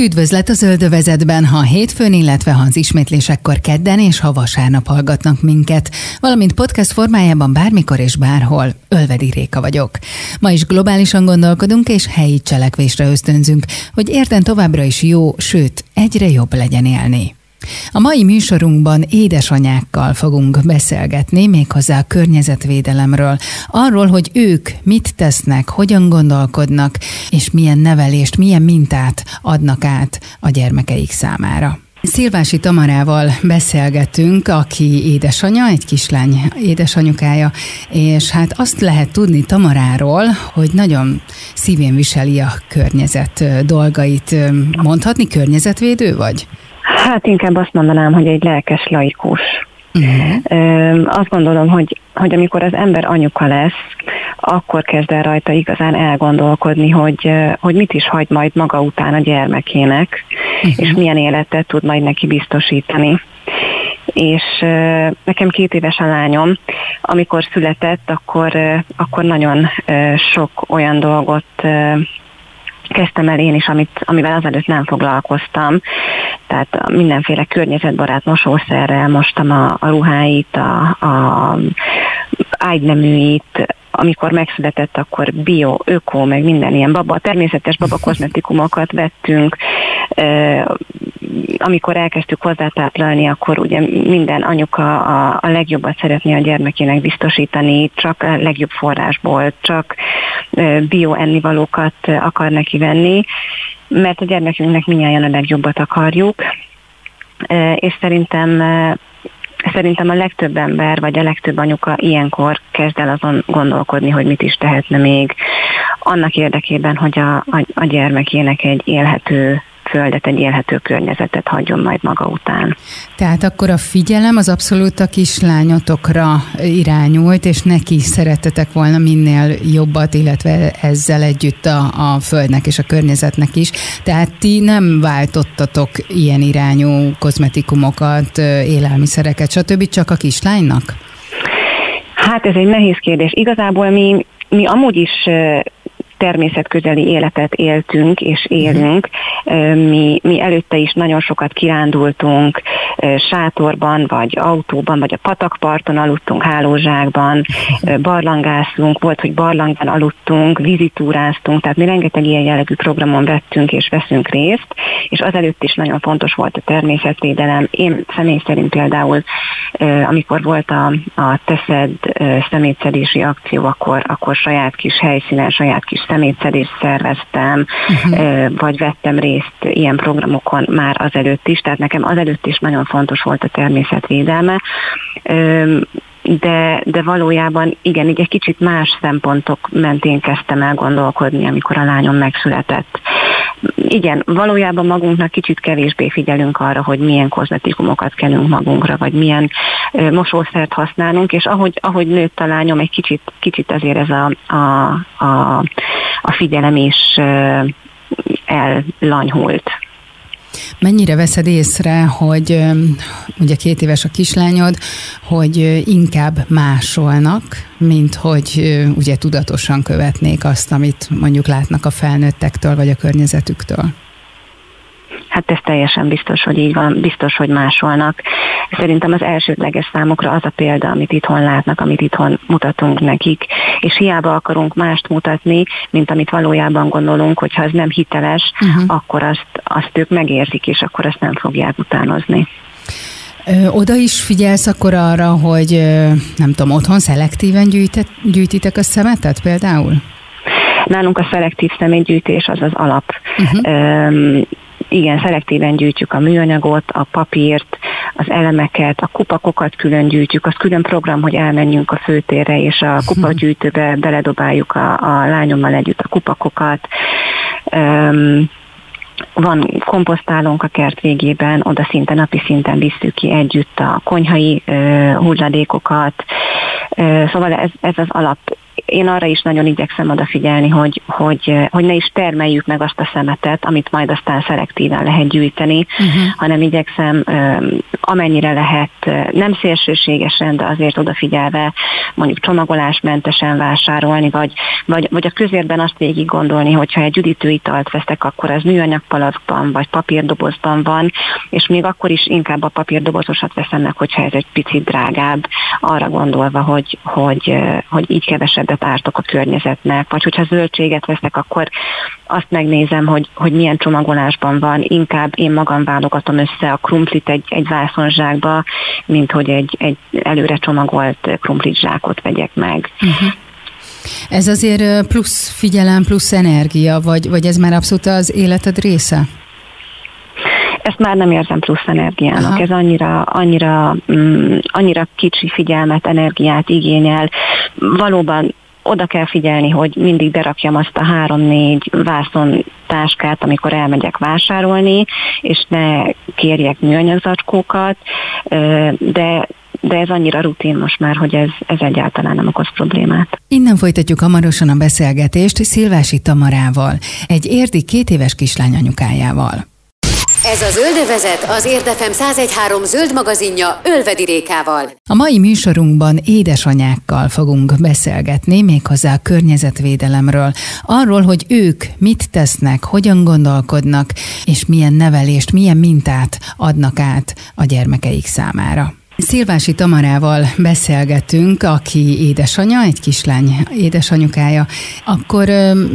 Üdvözlet a Zöldövezetben, ha hétfőn, illetve ha az ismétlésekkor kedden és ha vasárnap hallgatnak minket, valamint podcast formájában bármikor és bárhol. Ölvedi Réka vagyok. Ma is globálisan gondolkodunk és helyi cselekvésre ösztönzünk, hogy érten továbbra is jó, sőt, egyre jobb legyen élni. A mai műsorunkban édesanyákkal fogunk beszélgetni, méghozzá a környezetvédelemről, arról, hogy ők mit tesznek, hogyan gondolkodnak, és milyen nevelést, milyen mintát adnak át a gyermekeik számára. Szilvási Tamarával beszélgetünk, aki édesanyja, egy kislány édesanyukája, és hát azt lehet tudni Tamaráról, hogy nagyon szívén viseli a környezet dolgait. Mondhatni környezetvédő vagy? Hát inkább azt mondanám, hogy egy lelkes laikus. Uh-huh. Azt gondolom, hogy, hogy amikor az ember anyuka lesz, akkor kezd el rajta igazán elgondolkodni, hogy, hogy mit is hagy majd maga után a gyermekének, uh-huh. és milyen életet tud majd neki biztosítani. És nekem két éves a lányom, amikor született, akkor, akkor nagyon sok olyan dolgot kezdtem el én is, amit, amivel azelőtt nem foglalkoztam. Tehát mindenféle környezetbarát mosószerrel mostam a, a ruháit, a, a ágyneműit, amikor megszületett, akkor bio, öko, meg minden ilyen baba, természetes baba kozmetikumokat vettünk. Amikor elkezdtük hozzátáplálni, akkor ugye minden anyuka a, a legjobbat szeretné a gyermekének biztosítani, csak a legjobb forrásból, csak bio ennivalókat akar neki venni, mert a gyermekünknek minnyáján a legjobbat akarjuk, és szerintem Szerintem a legtöbb ember, vagy a legtöbb anyuka ilyenkor kezd el azon gondolkodni, hogy mit is tehetne még annak érdekében, hogy a, a, a gyermekének egy élhető földet, egy élhető környezetet hagyjon majd maga után. Tehát akkor a figyelem az abszolút a kislányotokra irányult, és neki szeretetek volna minél jobbat, illetve ezzel együtt a, a földnek és a környezetnek is. Tehát ti nem váltottatok ilyen irányú kozmetikumokat, élelmiszereket, stb. csak a kislánynak? Hát ez egy nehéz kérdés. Igazából mi, mi amúgy is természetközeli életet éltünk és élünk. Mi, mi előtte is nagyon sokat kirándultunk, sátorban, vagy autóban, vagy a patakparton aludtunk, hálózsákban, barlangászunk, volt, hogy barlangban aludtunk, vizitúráztunk, tehát mi rengeteg ilyen jellegű programon vettünk és veszünk részt, és azelőtt is nagyon fontos volt a természetvédelem. Én személy szerint például, amikor volt a, a teszed szemétszedési akció, akkor, akkor saját kis helyszínen, saját kis szemétszedést szerveztem, uh-huh. vagy vettem részt ilyen programokon már azelőtt is, tehát nekem azelőtt is nagyon fontos volt a természetvédelme de, de valójában igen, így egy kicsit más szempontok mentén kezdtem el gondolkodni, amikor a lányom megszületett. Igen, valójában magunknak kicsit kevésbé figyelünk arra, hogy milyen kozmetikumokat kenünk magunkra, vagy milyen ö, mosószert használunk, és ahogy, ahogy nőtt a lányom, egy kicsit, kicsit azért ez a, a, a, a figyelem is ö, ellanyhult. Mennyire veszed észre, hogy ugye két éves a kislányod, hogy inkább másolnak, mint hogy ugye tudatosan követnék azt, amit mondjuk látnak a felnőttektől vagy a környezetüktől? Hát ez teljesen biztos, hogy így van, biztos, hogy másolnak. Szerintem az elsődleges számukra az a példa, amit itthon látnak, amit itthon mutatunk nekik, és hiába akarunk mást mutatni, mint amit valójában gondolunk, hogyha az nem hiteles, uh-huh. akkor azt, azt ők megérzik, és akkor azt nem fogják utánozni. Oda is figyelsz akkor arra, hogy nem tudom, otthon szelektíven gyűjtet, gyűjtitek a szemetet például? Nálunk a szelektív személygyűjtés az az alap. Uh-huh igen, szelektíven gyűjtjük a műanyagot, a papírt, az elemeket, a kupakokat külön gyűjtjük, az külön program, hogy elmenjünk a főtérre, és a kupagyűjtőbe beledobáljuk a, a lányommal együtt a kupakokat. Um, van komposztálónk a kert végében, oda szinte napi szinten visszük ki együtt a konyhai uh, hulladékokat, uh, szóval ez, ez az alap én arra is nagyon igyekszem odafigyelni, hogy, hogy, hogy ne is termeljük meg azt a szemetet, amit majd aztán szelektíven lehet gyűjteni, uh-huh. hanem igyekszem amennyire lehet nem szélsőségesen, de azért odafigyelve mondjuk csomagolásmentesen vásárolni, vagy, vagy, vagy a közérben azt végig gondolni, hogyha egy üdítőitalt veszek, akkor az műanyag palackban, vagy papírdobozban van, és még akkor is inkább a papírdobozosat veszem meg, hogyha ez egy picit drágább, arra gondolva, hogy, hogy, hogy így kevesebbet ártok a környezetnek, vagy hogyha zöldséget veszek, akkor azt megnézem, hogy, hogy milyen csomagolásban van, inkább én magam válogatom össze a krumplit egy, egy vászonzsákba, mint hogy egy, egy előre csomagolt krumplit zsákot vegyek meg. Uh-huh. Ez azért plusz figyelem, plusz energia, vagy, vagy ez már abszolút az életed része? ezt már nem érzem plusz energiának. Aha. Ez annyira, annyira, mm, annyira kicsi figyelmet, energiát igényel. Valóban oda kell figyelni, hogy mindig berakjam azt a három-négy vászon táskát, amikor elmegyek vásárolni, és ne kérjek műanyagzacskókat, de de ez annyira rutin most már, hogy ez, ez egyáltalán nem okoz problémát. Innen folytatjuk hamarosan a beszélgetést Szilvási Tamarával, egy érdi két éves kislány anyukájával. Ez a Zöldövezet az Érdefem 1013 zöld magazinja Ölvedi Rékával. A mai műsorunkban édesanyákkal fogunk beszélgetni, méghozzá a környezetvédelemről. Arról, hogy ők mit tesznek, hogyan gondolkodnak, és milyen nevelést, milyen mintát adnak át a gyermekeik számára. Szilvási Tamarával beszélgetünk, aki édesanyja, egy kislány édesanyukája. Akkor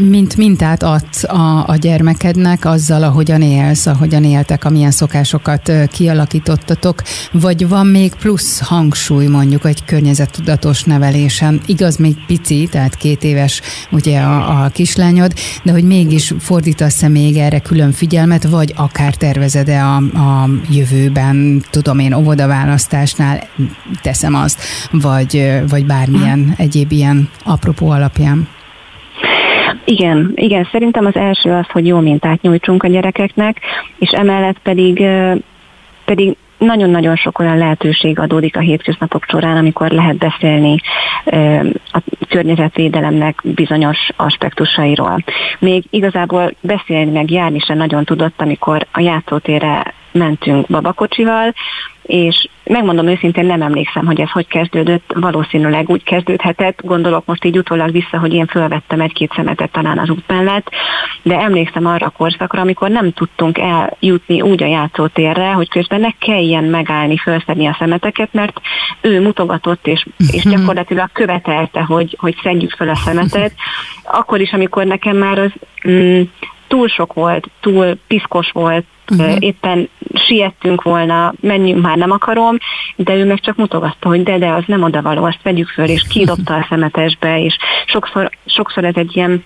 mint mintát adsz a, a gyermekednek azzal, ahogyan élsz, ahogyan éltek, amilyen szokásokat kialakítottatok, vagy van még plusz hangsúly mondjuk egy környezettudatos nevelésen? Igaz, még pici, tehát két éves ugye a, a kislányod, de hogy mégis fordítasz-e még erre külön figyelmet, vagy akár tervezed-e a, a jövőben, tudom én, óvodaválasztás másnál teszem azt, vagy, vagy bármilyen egyéb ilyen apropó alapján. Igen, igen, szerintem az első az, hogy jó mintát nyújtsunk a gyerekeknek, és emellett pedig pedig nagyon-nagyon sok olyan lehetőség adódik a hétköznapok során, amikor lehet beszélni a környezetvédelemnek bizonyos aspektusairól. Még igazából beszélni meg járni sem nagyon tudott, amikor a játszótérre mentünk babakocsival, és megmondom őszintén, nem emlékszem, hogy ez hogy kezdődött, valószínűleg úgy kezdődhetett, gondolok most így utólag vissza, hogy én fölvettem egy-két szemetet talán az út mellett, de emlékszem arra a korszakra, amikor nem tudtunk eljutni úgy a játszótérre, hogy közben ne kelljen megállni, felszedni a szemeteket, mert ő mutogatott, és, és mhm. gyakorlatilag követelte, hogy, hogy szedjük fel a szemetet, akkor is, amikor nekem már az mm, túl sok volt, túl piszkos volt, uh-huh. éppen siettünk volna, menjünk már, nem akarom, de ő meg csak mutogatta, hogy de, de, az nem odavaló, azt vegyük föl, és kidobta a szemetesbe, és sokszor, sokszor ez egy ilyen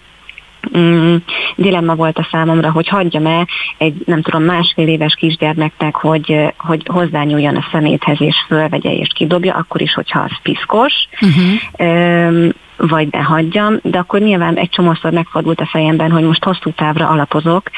mm, dilemma volt a számomra, hogy hagyjam el egy, nem tudom, másfél éves kisgyermeknek, hogy, hogy hozzányúljon a szeméthez, és fölvegye, és kidobja, akkor is, hogyha az piszkos. Uh-huh vagy ne hagyjam, de akkor nyilván egy csomószor megfordult a fejemben, hogy most hosszú távra alapozok,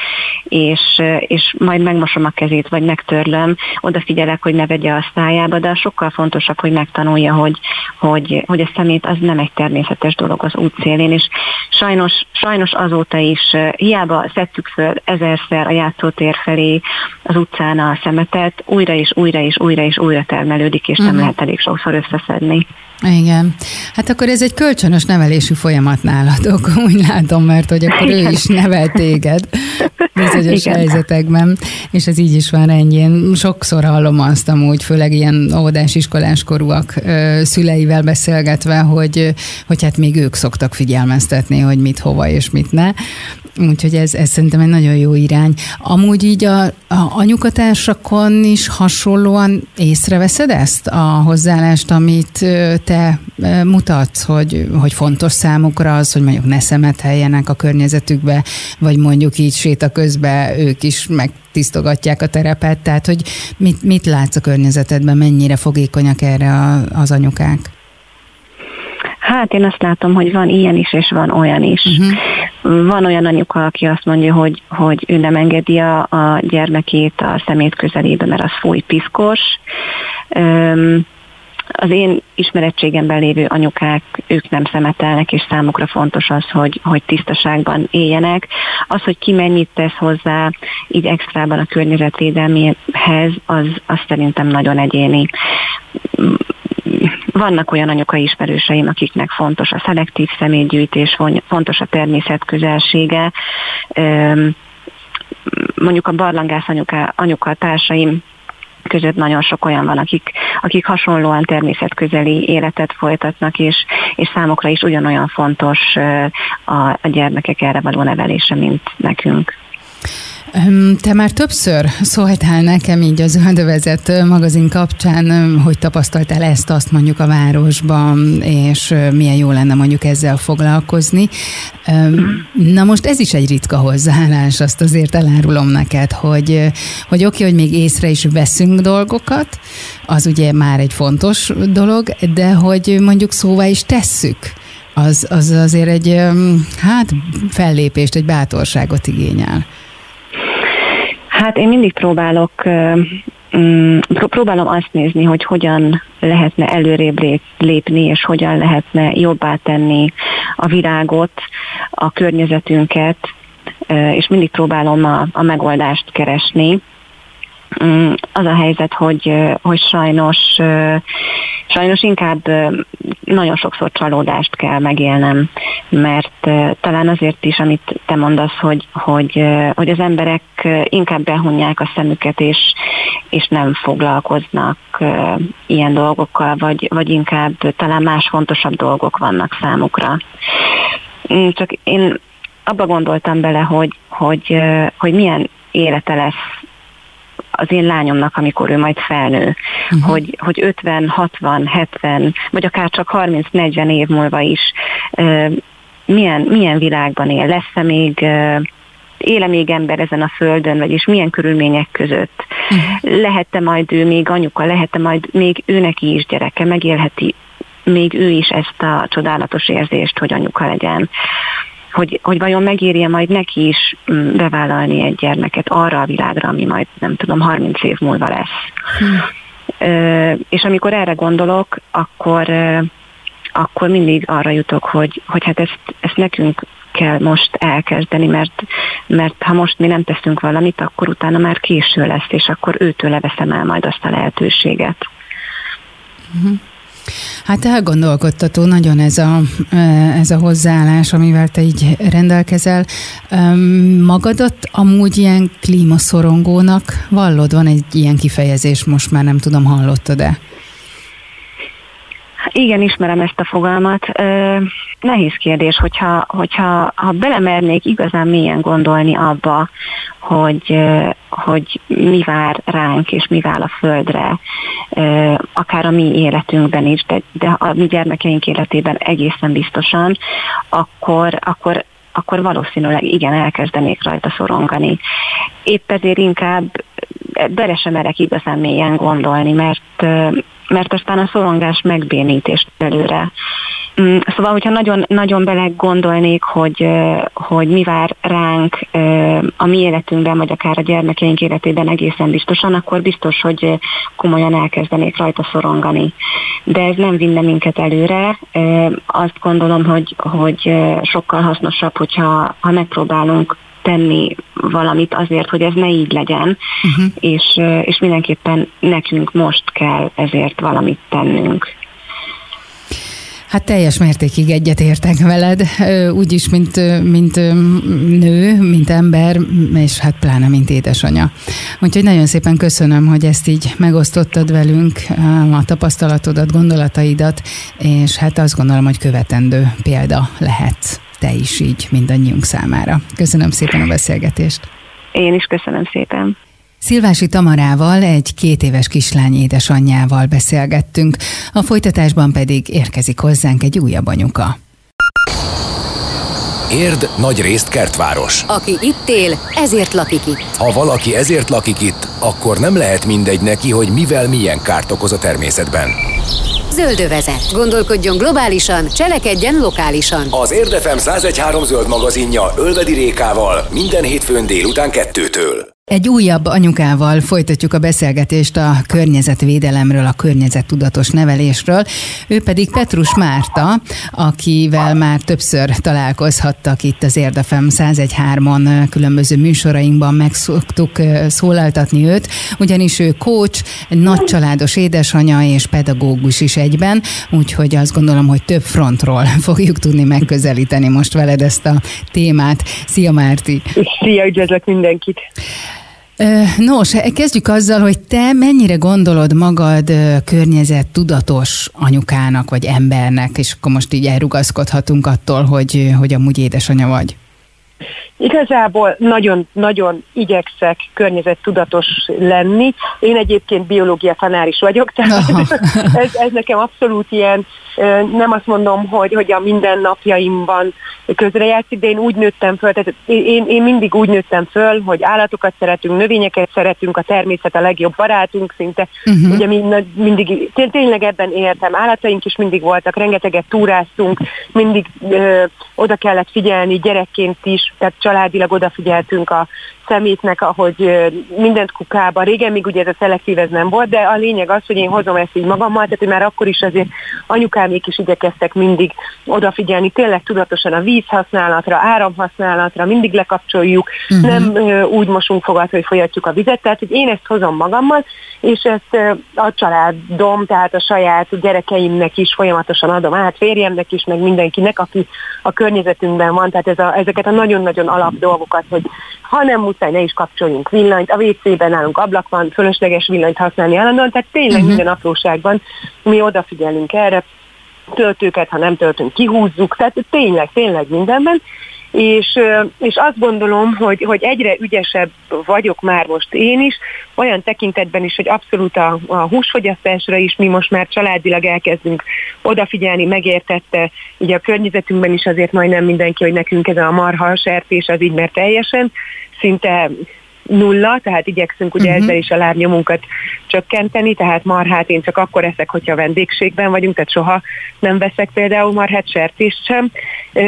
és, és majd megmosom a kezét, vagy megtörlöm, odafigyelek, hogy ne vegye a szájába, de sokkal fontosabb, hogy megtanulja, hogy, hogy, hogy a szemét az nem egy természetes dolog az útszélén, és sajnos, sajnos azóta is hiába szedtük föl ezerszer a játszótér felé az utcán a szemetet, újra és újra és újra és újra termelődik, és uh-huh. nem mhm. lehet elég sokszor összeszedni. Igen. Hát akkor ez egy kölcsönös nevelési folyamat nálatok, úgy látom, mert hogy akkor ő is nevel téged bizonyos Igen. helyzetekben, és ez így is van ennyi. Én sokszor hallom azt amúgy, főleg ilyen óvodás iskolás korúak szüleivel beszélgetve, hogy, hogy hát még ők szoktak figyelmeztetni, hogy mit hova és mit ne. Úgyhogy ez, ez szerintem egy nagyon jó irány. Amúgy így a, a anyukatársakon is hasonlóan észreveszed ezt a hozzáállást, amit te mutatsz, hogy, hogy fontos számukra az, hogy mondjuk ne szemeteljenek a környezetükbe, vagy mondjuk így séta közben ők is megtisztogatják a terepet, tehát hogy mit, mit látsz a környezetedben, mennyire fogékonyak erre a, az anyukák? Hát én azt látom, hogy van ilyen is, és van olyan is. Uh-huh. Van olyan anyuka, aki azt mondja, hogy, hogy ő nem engedi a, a gyermekét a szemét közelébe, mert az fúj piszkos. Um, az én ismerettségemben lévő anyukák, ők nem szemetelnek, és számukra fontos az, hogy, hogy tisztaságban éljenek. Az, hogy ki mennyit tesz hozzá, így extrában a környezetvédelméhez, az, az szerintem nagyon egyéni vannak olyan anyukai ismerőseim, akiknek fontos a szelektív személygyűjtés, fontos a természet közelsége. Mondjuk a barlangász anyuka, anyuka társaim között nagyon sok olyan van, akik, akik hasonlóan természetközeli életet folytatnak, és, és számokra is ugyanolyan fontos a, a gyermekek erre való nevelése, mint nekünk. Te már többször szóltál nekem így a Zöldövezet magazin kapcsán, hogy tapasztaltál ezt, azt mondjuk a városban, és milyen jó lenne mondjuk ezzel foglalkozni. Na most ez is egy ritka hozzáállás, azt azért elárulom neked, hogy, hogy oké, okay, hogy még észre is veszünk dolgokat, az ugye már egy fontos dolog, de hogy mondjuk szóvá is tesszük az, az azért egy hát fellépést, egy bátorságot igényel. Hát én mindig próbálok mm, próbálom azt nézni, hogy hogyan lehetne előrébb lépni, és hogyan lehetne jobbá tenni a világot, a környezetünket, és mindig próbálom a, a megoldást keresni. Mm, az a helyzet, hogy, hogy sajnos, sajnos inkább nagyon sokszor csalódást kell megélnem, mert talán azért is, amit te mondasz, hogy, hogy, hogy az emberek inkább behunják a szemüket, és, és nem foglalkoznak ilyen dolgokkal, vagy, vagy inkább talán más fontosabb dolgok vannak számukra. Mm, csak én abba gondoltam bele, hogy, hogy, hogy milyen élete lesz az én lányomnak, amikor ő majd felnő, uh-huh. hogy, hogy 50, 60, 70, vagy akár csak 30-40 év múlva is milyen, milyen világban él, lesz-e még éle még ember ezen a földön, vagyis milyen körülmények között. Uh-huh. Lehet-e majd ő még anyuka, lehet-e majd még ő neki is gyereke, megélheti még ő is ezt a csodálatos érzést, hogy anyuka legyen hogy, hogy vajon megérje majd neki is mm, bevállalni egy gyermeket arra a világra, ami majd nem tudom, 30 év múlva lesz. Hmm. És amikor erre gondolok, akkor, akkor mindig arra jutok, hogy, hogy hát ezt, ezt nekünk kell most elkezdeni, mert, mert ha most mi nem teszünk valamit, akkor utána már késő lesz, és akkor őtől leveszem el majd azt a lehetőséget. Uh-huh. Hát elgondolkodtató nagyon ez a, ez a hozzáállás, amivel te így rendelkezel. Magadat amúgy ilyen klímaszorongónak vallod? Van egy ilyen kifejezés, most már nem tudom, hallottad-e? Igen, ismerem ezt a fogalmat. Nehéz kérdés, hogyha, hogyha ha belemernék igazán mélyen gondolni abba, hogy, hogy mi vár ránk és mi vár a földre, akár a mi életünkben is, de, de a mi gyermekeink életében egészen biztosan, akkor, akkor akkor valószínűleg igen, elkezdenék rajta szorongani. Épp ezért inkább bele sem merek igazán mélyen gondolni, mert, mert aztán a szorongás megbénítést előre. Mm, szóval, hogyha nagyon, nagyon bele gondolnék, hogy, hogy mi vár ránk a mi életünkben, vagy akár a gyermekeink életében egészen biztosan, akkor biztos, hogy komolyan elkezdenék rajta szorongani. De ez nem vinne minket előre. Azt gondolom, hogy, hogy sokkal hasznosabb, hogyha ha megpróbálunk tenni valamit azért, hogy ez ne így legyen, uh-huh. és, és mindenképpen nekünk most kell ezért valamit tennünk. Hát teljes mértékig egyetértek veled, úgyis, mint, mint nő, mint ember, és hát pláne, mint édesanya. Úgyhogy nagyon szépen köszönöm, hogy ezt így megosztottad velünk, a tapasztalatodat, gondolataidat, és hát azt gondolom, hogy követendő példa lehet te is így mindannyiunk számára. Köszönöm szépen a beszélgetést. Én is köszönöm szépen. Szilvási Tamarával, egy két éves kislány édesanyjával beszélgettünk, a folytatásban pedig érkezik hozzánk egy újabb anyuka. Érd nagy részt kertváros. Aki itt él, ezért lakik itt. Ha valaki ezért lakik itt, akkor nem lehet mindegy neki, hogy mivel milyen kárt okoz a természetben. Zöldövezet. Gondolkodjon globálisan, cselekedjen lokálisan. Az Érdefem 1013 zöld magazinja Ölvedi Rékával minden hétfőn délután kettőtől. Egy újabb anyukával folytatjuk a beszélgetést a környezetvédelemről, a környezettudatos nevelésről. Ő pedig Petrus Márta, akivel már többször találkozhattak itt az Érdefem 101.3-on különböző műsorainkban, meg szoktuk szólaltatni őt, ugyanis ő coach, nagy családos édesanya és pedagógus is egyben, úgyhogy azt gondolom, hogy több frontról fogjuk tudni megközelíteni most veled ezt a témát. Szia Márti! Szia, üdvözlök mindenkit! Nos, kezdjük azzal, hogy te mennyire gondolod magad környezet tudatos anyukának vagy embernek, és akkor most így elrugaszkodhatunk attól, hogy, hogy amúgy édesanya vagy. Igazából nagyon-nagyon igyekszek környezettudatos lenni. Én egyébként biológia tanár is vagyok, tehát ez, ez nekem abszolút ilyen, nem azt mondom, hogy, hogy a mindennapjaimban közrejátszik, de én úgy nőttem föl, tehát én, én mindig úgy nőttem föl, hogy állatokat szeretünk, növényeket szeretünk, a természet a legjobb barátunk szinte. Uh-huh. Ugye mi mindig, tényleg ebben éltem, állataink is mindig voltak, rengeteget túráztunk, mindig ö, oda kellett figyelni gyerekként is, tehát családilag odafigyeltünk a szemétnek, ahogy mindent kukába. Régen még ugye ez a szelektív ez nem volt, de a lényeg az, hogy én hozom ezt így magammal, tehát hogy már akkor is azért anyukámék is igyekeztek mindig odafigyelni, tényleg tudatosan a vízhasználatra, áramhasználatra, mindig lekapcsoljuk, uh-huh. nem úgy mosunk fogat, hogy folyatjuk a vizet, tehát hogy én ezt hozom magammal, és ezt a családom, tehát a saját gyerekeimnek is folyamatosan adom át, férjemnek is, meg mindenkinek, aki a környezetünkben van, tehát ez a, ezeket a nagyon-nagyon alap dolgokat, hogy ha nem muszáj, ne is kapcsoljunk villanyt, a WC-ben nálunk ablak van, fölösleges villanyt használni állandóan, tehát tényleg uh-huh. minden apróságban mi odafigyelünk erre, töltőket, ha nem töltünk, kihúzzuk, tehát tényleg, tényleg mindenben, és, és azt gondolom, hogy, hogy egyre ügyesebb vagyok már most én is, olyan tekintetben is, hogy abszolút a, a húsfogyasztásra is mi most már családilag elkezdünk odafigyelni, megértette, ugye a környezetünkben is azért majdnem mindenki, hogy nekünk ez a marha sertés az így, mert teljesen szinte nulla, tehát igyekszünk ugye uh-huh. ezzel is a lábnyomunkat csökkenteni, tehát marhát én csak akkor eszek, hogyha vendégségben vagyunk, tehát soha nem veszek például marhát, sertést sem.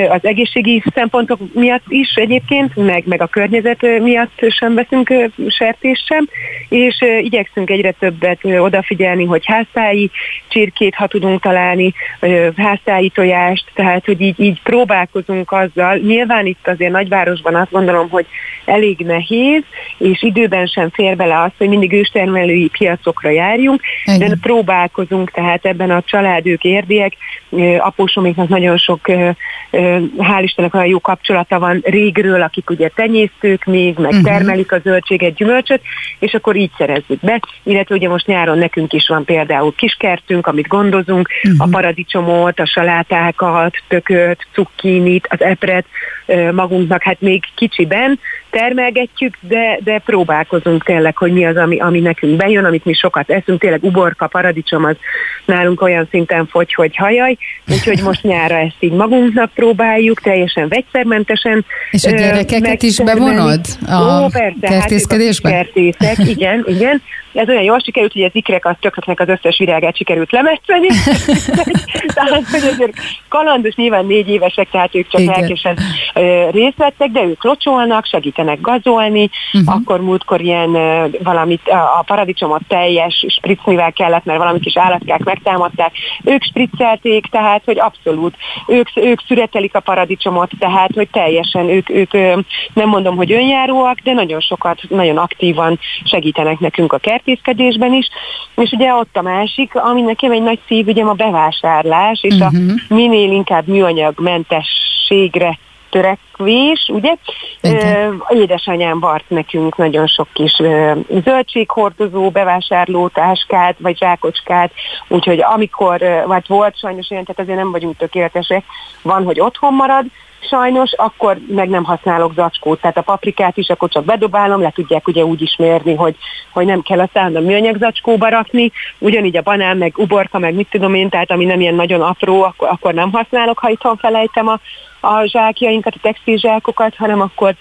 Az egészségi szempontok miatt is egyébként, meg, meg a környezet miatt sem veszünk sertést sem, és igyekszünk egyre többet odafigyelni, hogy háztáji csirkét, ha tudunk találni, háztáji tojást, tehát hogy így, így próbálkozunk azzal. Nyilván itt azért nagyvárosban azt gondolom, hogy elég nehéz, és időben sem fér bele az, hogy mindig őstermelői piacokra járjunk, Igen. de próbálkozunk, tehát ebben a család, ők érdiek, apósoméknak nagyon sok, hál' Istennek olyan jó kapcsolata van régről, akik ugye tenyésztők még, meg uh-huh. termelik a zöldséget, gyümölcsöt, és akkor így szerezzük be, illetve ugye most nyáron nekünk is van például kiskertünk, amit gondozunk, uh-huh. a paradicsomot, a salátákat, tököt, cukkinit, az epret magunknak hát még kicsiben termelgetjük, de, de próbálkozunk tényleg, hogy mi az, ami, ami nekünk bejön, amit mi sokat eszünk, tényleg uborka, paradicsom az nálunk olyan szinten fogy, hogy hajaj, úgyhogy most nyára ezt így magunknak próbáljuk, teljesen vegyszermentesen. És a gyerekeket is bevonod a Ó, persze, kertészkedésbe? Hát kertészek, igen, igen. Ez olyan jól sikerült, hogy az ikrek az tököknek az összes virágát sikerült lemetszeni. tehát, hogy azért kalandos, nyilván négy évesek, tehát ők csak igen. lelkesen részt vettek, de ők locsolnak, segítenek gazolni, uh-huh. akkor múltkor ilyen valamit, a paradicsomot teljes spricnivel kellett, mert valami kis állatkák megtámadták, ők spriccelték, tehát, hogy abszolút, ők, ők szüretelik a paradicsomot, tehát, hogy teljesen ők, ők nem mondom, hogy önjáróak, de nagyon sokat, nagyon aktívan segítenek nekünk a kertészkedésben is, és ugye ott a másik, ami nekem egy nagy szívügyem a bevásárlás, és uh-huh. a mhm. minél inkább műanyagmentességre törekvés, ugye? Igen. Édesanyám vart nekünk nagyon sok kis zöldséghordozó, bevásárló táskát, vagy zsákocskát, úgyhogy amikor, vagy volt sajnos olyan, tehát azért nem vagyunk tökéletesek, van, hogy otthon marad, sajnos, akkor meg nem használok zacskót. Tehát a paprikát is akkor csak bedobálom, le tudják ugye úgy is mérni, hogy, hogy nem kell a a műanyag zacskóba rakni. Ugyanígy a banán, meg uborka, meg mit tudom én, tehát ami nem ilyen nagyon apró, akkor, akkor nem használok, ha itthon felejtem a, a zsákjainkat, a textil zsákokat, hanem akkor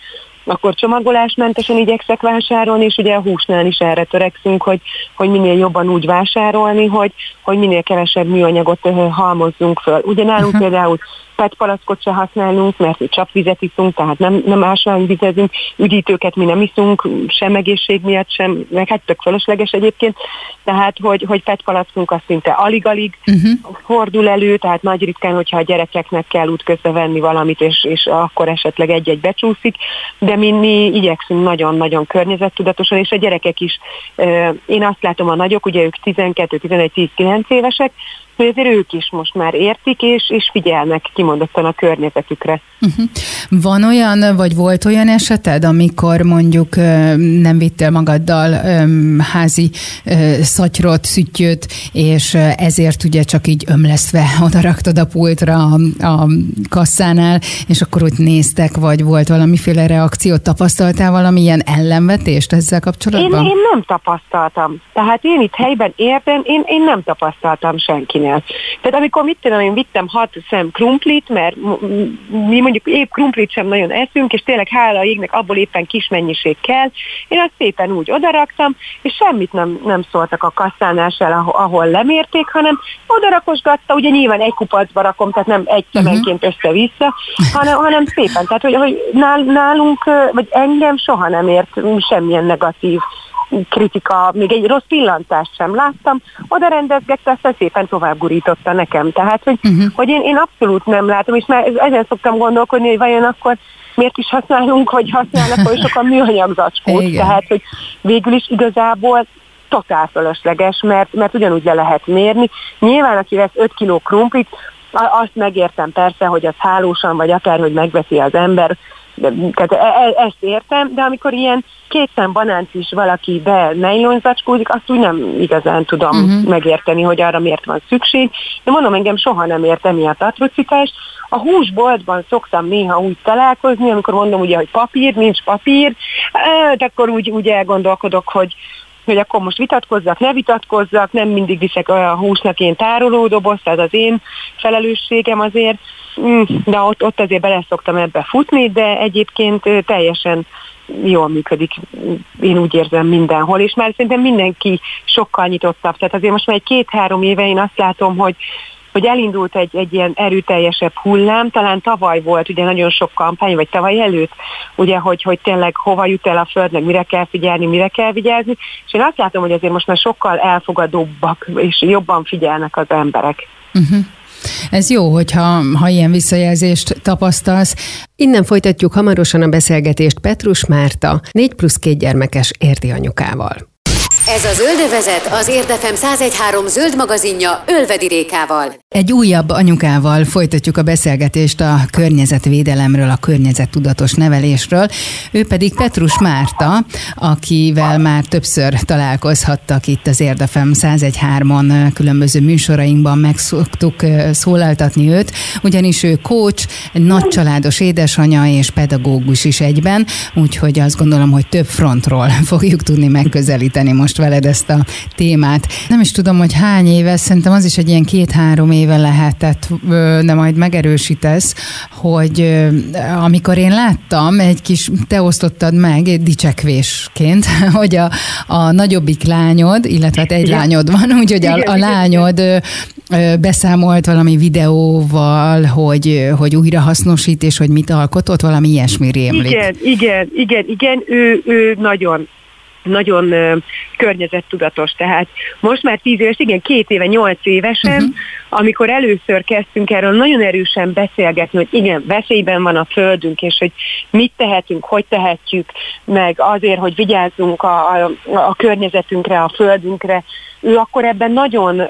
akkor csomagolásmentesen igyekszek vásárolni, és ugye a húsnál is erre törekszünk, hogy, hogy minél jobban úgy vásárolni, hogy, hogy minél kevesebb műanyagot halmozzunk föl. Ugye nálunk uh-huh. például PET palackot se használunk, mert mi csapvizet iszunk, tehát nem, nem ásványvizezünk, üdítőket mi nem iszunk, sem egészség miatt, sem, meg hát tök fölösleges egyébként, tehát hogy, hogy PET palackunk az szinte alig-alig uh-huh. fordul elő, tehát nagy ritkán, hogyha a gyerekeknek kell útközbe venni valamit, és, és akkor esetleg egy-egy becsúszik, de mi, mi igyekszünk nagyon-nagyon környezettudatosan, és a gyerekek is, én azt látom a nagyok, ugye ők 12, 11, 10, 9 évesek, hogy azért ők is most már értik, és, és figyelnek kimondottan a környezetükre. Uh-huh. Van olyan, vagy volt olyan eseted, amikor mondjuk nem vittél magaddal házi szatyrot, szüttyőt, és ezért ugye csak így ömlesztve odaraktad a pultra a, a kasszánál, és akkor ott néztek, vagy volt valamiféle reakciót, tapasztaltál valamilyen ellenvetést ezzel kapcsolatban? Én, én nem tapasztaltam. Tehát én itt helyben értem, én, én nem tapasztaltam senkinek. Tehát amikor mit tudom, én vittem hat szem krumplit, mert mi mondjuk épp krumplit sem nagyon eszünk, és tényleg hála égnek abból éppen kis mennyiség kell. Én azt szépen úgy odaraktam, és semmit nem, nem szóltak a kasszánál se, ahol lemérték, hanem odarakosgatta, ugye nyilván egy kupacba rakom, tehát nem egy mhm. szemenként össze-vissza, hanem, hanem szépen. Tehát, hogy, hogy nálunk, vagy engem soha nem ért semmilyen negatív kritika, még egy rossz pillantást sem láttam, oda rendezgette, aztán szépen tovább gurította nekem. Tehát, hogy, uh-huh. hogy én, én abszolút nem látom, és már ezen szoktam gondolkodni, hogy vajon akkor miért is használunk, hogy használnak oly sokan műanyag zacskót. Tehát, hogy végül is igazából totál fölösleges, mert, mert ugyanúgy le lehet mérni. Nyilván, aki vesz 5 kg krumplit, azt megértem persze, hogy az hálósan, vagy akár, hogy megveszi az ember, tehát e, e, ezt értem, de amikor ilyen két szem banánt is valaki be nejlonzacskózik, azt úgy nem igazán tudom uh-huh. megérteni, hogy arra miért van szükség. De mondom, engem soha nem ért emiatt atrocitás. A húsboltban szoktam néha úgy találkozni, amikor mondom ugye, hogy papír, nincs papír, de akkor úgy, úgy elgondolkodok, hogy hogy akkor most vitatkozzak, ne vitatkozzak, nem mindig viszek a húsnak én tárolódobozt, ez az én felelősségem azért, de ott, ott azért bele szoktam ebbe futni, de egyébként teljesen jól működik, én úgy érzem mindenhol, és már szerintem mindenki sokkal nyitottabb. Tehát azért most már egy két-három éve én azt látom, hogy hogy elindult egy, egy ilyen erőteljesebb hullám, talán tavaly volt ugye nagyon sok kampány, vagy tavaly előtt, ugye, hogy, hogy tényleg hova jut el a földnek, mire kell figyelni, mire kell vigyázni, és én azt látom, hogy azért most már sokkal elfogadóbbak, és jobban figyelnek az emberek. Uh-huh. Ez jó, hogyha ha ilyen visszajelzést tapasztalsz. Innen folytatjuk hamarosan a beszélgetést Petrus Márta, 4 plusz két gyermekes érdi anyukával. Ez a Zöldövezet az Érdefem 1013 zöld magazinja Ölvedi Rékával. Egy újabb anyukával folytatjuk a beszélgetést a környezetvédelemről, a környezettudatos nevelésről. Ő pedig Petrus Márta, akivel már többször találkozhattak itt az Érdefem 1013-on különböző műsorainkban meg szoktuk szólaltatni őt, ugyanis ő coach, nagycsaládos édesanya és pedagógus is egyben, úgyhogy azt gondolom, hogy több frontról fogjuk tudni megközelíteni most veled ezt a témát. Nem is tudom, hogy hány éve, szerintem az is egy ilyen két-három éve lehetett, de majd megerősítesz, hogy amikor én láttam, egy kis, te osztottad meg egy dicsekvésként, hogy a, a nagyobbik lányod, illetve hát egy Igen. lányod van, úgyhogy a, a lányod beszámolt valami videóval, hogy, hogy újra hasznosít, és hogy mit alkotott, valami ilyesmi rémlik. Igen, igen, igen, igen, ő, ő nagyon nagyon környezettudatos. Tehát most már tíz éves, igen, két éve, nyolc évesen, uh-huh. amikor először kezdtünk erről nagyon erősen beszélgetni, hogy igen, veszélyben van a földünk, és hogy mit tehetünk, hogy tehetjük, meg azért, hogy vigyázzunk a, a, a környezetünkre, a földünkre, ő akkor ebben nagyon,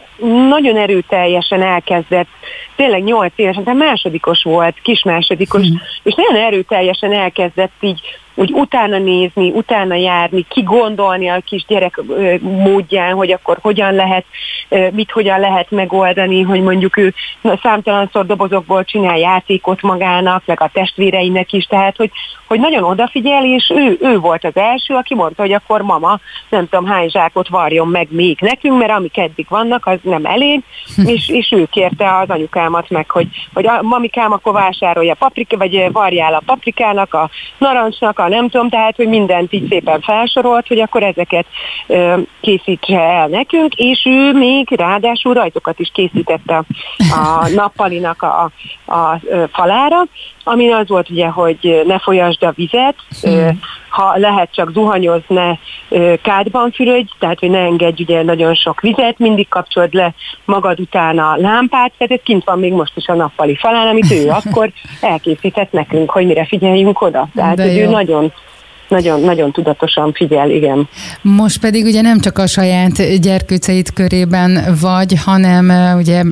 nagyon erőteljesen elkezdett, tényleg nyolc évesen, tehát másodikos volt, kis másodikos, mm. és nagyon erőteljesen elkezdett így úgy utána nézni, utána járni, kigondolni a kis gyerek módján, hogy akkor hogyan lehet, mit hogyan lehet megoldani, hogy mondjuk ő számtalanszor dobozokból csinál játékot magának, meg a testvéreinek is, tehát hogy, hogy nagyon odafigyel, és ő, ő volt az első, aki mondta, hogy akkor mama, nem tudom hány zsákot varjon meg még nekünk, mert amik eddig vannak, az nem elég, és, és ő kérte az anyukámat meg, hogy, hogy a mamikám akkor vásárolja paprika, vagy varjál a paprikának, a narancsnak, a nem tudom, tehát, hogy mindent így szépen felsorolt, hogy akkor ezeket ö, készítse el nekünk, és ő még ráadásul rajzokat is készített a, a nappalinak a, a, a falára, ami az volt ugye, hogy ne folyasd a vizet, hmm. Ha lehet csak zuhanyoz, ne kádban fürödj, tehát hogy ne engedj ugye nagyon sok vizet, mindig kapcsold le magad után a lámpát, tehát ez kint van még most is a nappali falán, amit ő akkor elkészített nekünk, hogy mire figyeljünk oda. Tehát, hogy ő nagyon nagyon, nagyon tudatosan figyel, igen. Most pedig ugye nem csak a saját gyerkőceit körében vagy, hanem ugye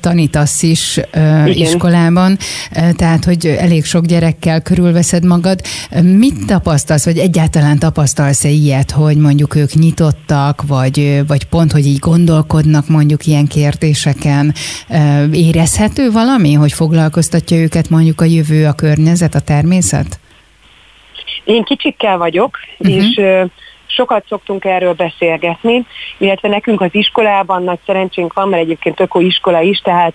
tanítasz is igen. iskolában, tehát hogy elég sok gyerekkel körülveszed magad. Mit tapasztalsz, vagy egyáltalán tapasztalsz-e ilyet, hogy mondjuk ők nyitottak, vagy, vagy pont, hogy így gondolkodnak mondjuk ilyen kérdéseken? Érezhető valami, hogy foglalkoztatja őket mondjuk a jövő, a környezet, a természet? Én kicsikkel vagyok, uh-huh. és sokat szoktunk erről beszélgetni, illetve nekünk az iskolában nagy szerencsénk van, mert egyébként iskola is, tehát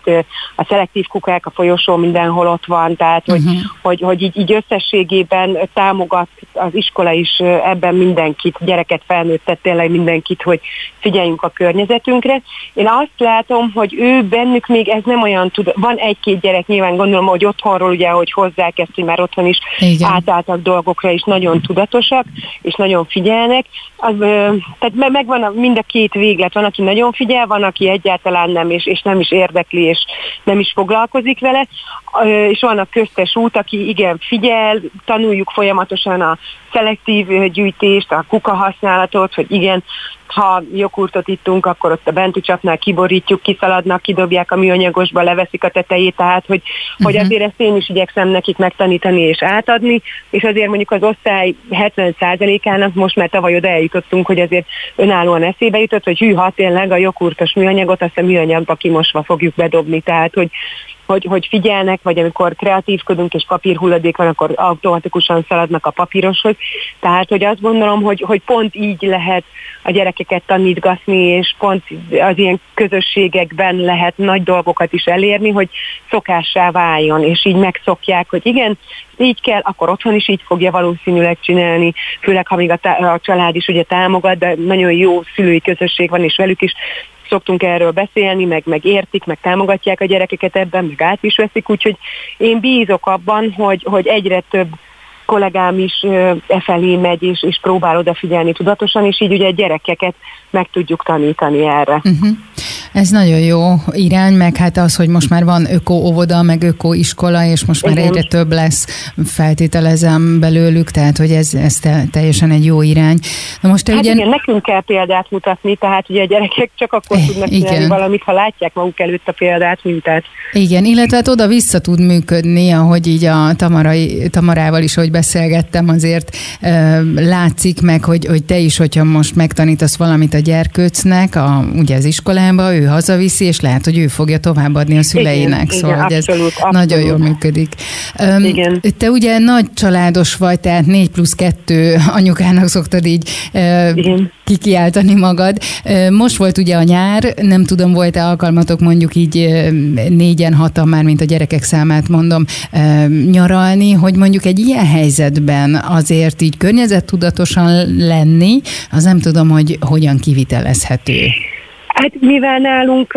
a szelektív kukák a folyosó mindenhol ott van, tehát hogy, uh-huh. hogy, hogy így, így összességében támogat az iskola is ebben mindenkit, gyereket, felnőttet, tényleg mindenkit, hogy figyeljünk a környezetünkre. Én azt látom, hogy ő bennük még ez nem olyan tud, van egy-két gyerek, nyilván gondolom, hogy otthonról ugye, hogy hozzák ezt, hogy már otthon is Igen. átálltak dolgokra, és nagyon tudatosak, és nagyon figyelnek, az, tehát megvan mind a két véglet, van, aki nagyon figyel, van, aki egyáltalán nem, és, és nem is érdekli, és nem is foglalkozik vele, és van a köztes út, aki igen figyel, tanuljuk folyamatosan a szelektív gyűjtést, a kuka használatot, hogy igen, ha joghurtot ittunk, akkor ott a benti csapnál kiborítjuk, kiszaladnak, kidobják a műanyagosba, leveszik a tetejét, tehát hogy, uh-huh. hogy azért ezt én is igyekszem nekik megtanítani és átadni, és azért mondjuk az osztály 70%-ának most már tavaly oda eljutottunk, hogy azért önállóan eszébe jutott, hogy hűha tényleg a joghurtos műanyagot azt a műanyagba kimosva fogjuk bedobni, tehát hogy hogy, hogy figyelnek, vagy amikor kreatívkodunk és papírhulladék van, akkor automatikusan szaladnak a papíroshoz. Tehát, hogy azt gondolom, hogy, hogy pont így lehet a gyerekeket tanítgatni, és pont az ilyen közösségekben lehet nagy dolgokat is elérni, hogy szokássá váljon, és így megszokják, hogy igen, így kell, akkor otthon is így fogja valószínűleg csinálni, főleg ha még a, tá- a család is ugye támogat, de nagyon jó szülői közösség van, és velük is szoktunk erről beszélni, meg, meg értik, meg támogatják a gyerekeket ebben, meg át is veszik, úgyhogy én bízok abban, hogy, hogy egyre több kollégám is e felé megy, és, és próbál odafigyelni tudatosan, és így ugye a gyerekeket meg tudjuk tanítani erre. Uh-huh. Ez nagyon jó irány, meg hát az, hogy most már van öko-óvoda, meg öko-iskola, és most már Igen. egyre több lesz, feltételezem belőlük, tehát hogy ez, ez te, teljesen egy jó irány. Na most te hát ugye... igen, nekünk kell példát mutatni, tehát ugye a gyerekek csak akkor eh, tudnak csinálni igen. valamit, ha látják maguk előtt a példát, mintát. Igen, illetve hát oda-vissza tud működni, ahogy így a Tamarai, Tamarával is, hogy beszélgettem, azért látszik meg, hogy, hogy te is, hogyha most megtanítasz valamit a gyerkőcnek, a, ugye az iskolába, ő hazaviszi, és lehet, hogy ő fogja továbbadni a szüleinek. Igen, szóval igen, abszolút, ez abszolút. nagyon jól működik. Igen. Te ugye nagy családos vagy, tehát négy plusz kettő anyukának szoktad így uh, kikiáltani magad. Most volt ugye a nyár, nem tudom, volt-e alkalmatok mondjuk így négyen, hatan már, mint a gyerekek számát mondom, nyaralni, hogy mondjuk egy ilyen helyzetben azért így környezettudatosan lenni, az nem tudom, hogy hogyan kivitelezhető. Hát mivel nálunk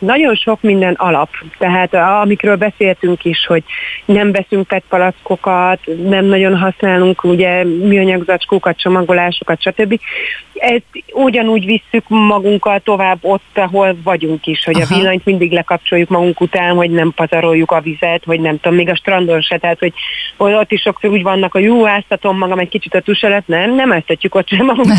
nagyon sok minden alap, tehát amikről beszéltünk is, hogy nem veszünk PET palackokat, nem nagyon használunk ugye műanyag zacskókat, csomagolásokat, stb. Ezt ugyanúgy visszük magunkkal tovább ott, ahol vagyunk is, hogy Aha. a villanyt mindig lekapcsoljuk magunk után, hogy nem pazaroljuk a vizet, hogy nem tudom, még a strandon se, tehát hogy ott is sokszor úgy vannak, hogy jó, áztatom magam egy kicsit a tus alatt, nem, nem áztatjuk ott sem magunkat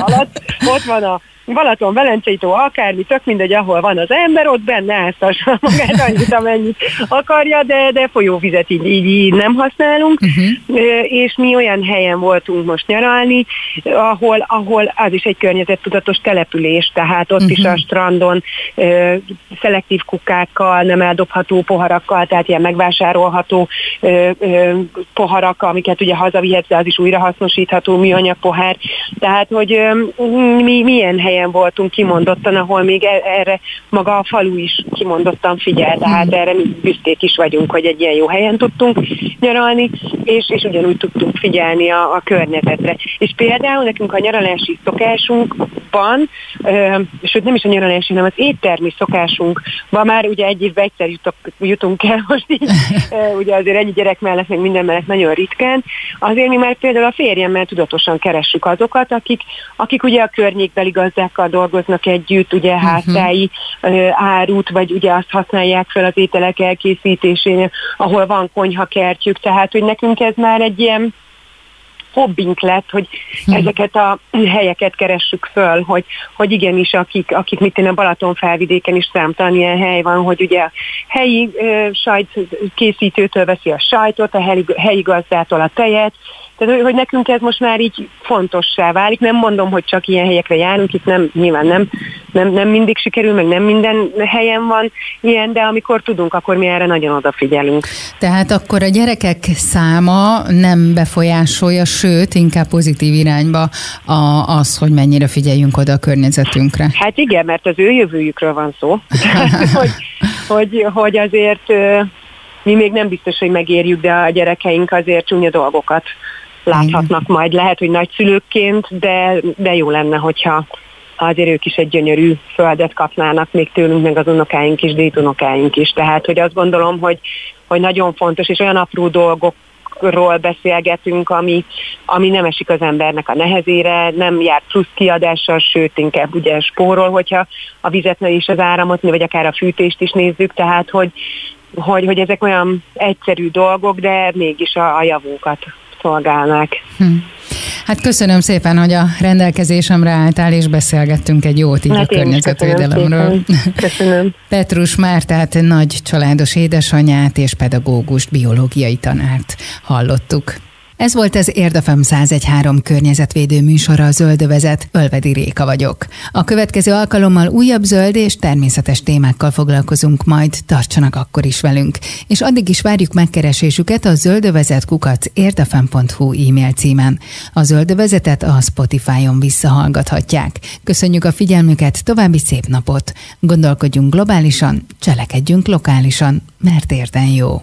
alatt, ott van a Balaton, Velencei tó, akármi, tök mindegy, ahol van az ember, ott benne áztassa magát annyit, amennyit akarja, de, de folyóvizet így, így, így nem használunk, uh-huh. és mi olyan helyen voltunk most nyaralni, ahol, ahol az is egy környezettudatos település, tehát ott uh-huh. is a mhm. strandon ö, szelektív kukákkal, nem eldobható poharakkal, tehát ilyen megvásárolható ö, ö, poharak, amiket ugye hazavihetsz, de az is újrahasznosítható műanyag pohár. Tehát, hogy ö, mi milyen helyen voltunk kimondottan, ahol még e- erre maga a falu is kimondottan figyel, tehát erre mi büszkék is vagyunk, hogy egy ilyen jó helyen tudtunk nyaralni, és, és ugyanúgy tudtunk figyelni a, a környezetre. És például nekünk a nyaralási szokásunkban, ö, sőt nem is a nyaralási, hanem az éttermi szokásunkban már ugye egy évben egyszer jutok, jutunk el most így, ö, ugye azért egy gyerek mellett, meg minden mellett nagyon ritkán, azért mi már például a férjemmel tudatosan keressük azokat, akik, akik ugye a környékbeli gazdák gazdákkal dolgoznak együtt, ugye uh-huh. háztáji árut, vagy ugye azt használják fel az ételek elkészítésénél, ahol van konyhakertjük, tehát hogy nekünk ez már egy ilyen hobbink lett, hogy hm. ezeket a helyeket keressük föl, hogy, hogy igenis, akik, akik mit én a Balaton felvidéken is számtalan ilyen hely van, hogy ugye a helyi ö, sajt készítőtől veszi a sajtot, a helyi, helyi gazdától a tejet, tehát, hogy nekünk ez most már így fontossá válik. Nem mondom, hogy csak ilyen helyekre járunk, itt nem, nyilván nem, nem, nem mindig sikerül, meg nem minden helyen van ilyen, de amikor tudunk, akkor mi erre nagyon odafigyelünk. Tehát akkor a gyerekek száma nem befolyásolja, sőt, inkább pozitív irányba a, az, hogy mennyire figyeljünk oda a környezetünkre. Hát igen, mert az ő jövőjükről van szó. hogy, hogy, hogy azért mi még nem biztos, hogy megérjük, de a gyerekeink azért csúnya dolgokat láthatnak majd. Lehet, hogy nagyszülőkként, de, de jó lenne, hogyha azért ők is egy gyönyörű földet kapnának még tőlünk, meg az unokáink is, dédunokáink is. Tehát, hogy azt gondolom, hogy, hogy nagyon fontos, és olyan apró dolgok ról beszélgetünk, ami, ami nem esik az embernek a nehezére, nem jár plusz kiadással, sőt inkább ugye spórol, hogyha a vizet és az áramot, vagy akár a fűtést is nézzük, tehát hogy, hogy, hogy ezek olyan egyszerű dolgok, de mégis a, a javunkat szolgálnák. Hm. Hát köszönöm szépen, hogy a rendelkezésemre álltál, és beszélgettünk egy jót így hát a környezetvédelemről. Köszönöm. köszönöm. Petrus már, tehát nagy családos édesanyját és pedagógust, biológiai tanárt hallottuk. Ez volt az Érdefem 1013 környezetvédő műsora a Zöldövezet, Ölvedi Réka vagyok. A következő alkalommal újabb zöld és természetes témákkal foglalkozunk, majd tartsanak akkor is velünk. És addig is várjuk megkeresésüket a zöldövezet kukac érdefem.hu e-mail címen. A Zöldövezetet a Spotify-on visszahallgathatják. Köszönjük a figyelmüket, további szép napot! Gondolkodjunk globálisan, cselekedjünk lokálisan, mert érden jó!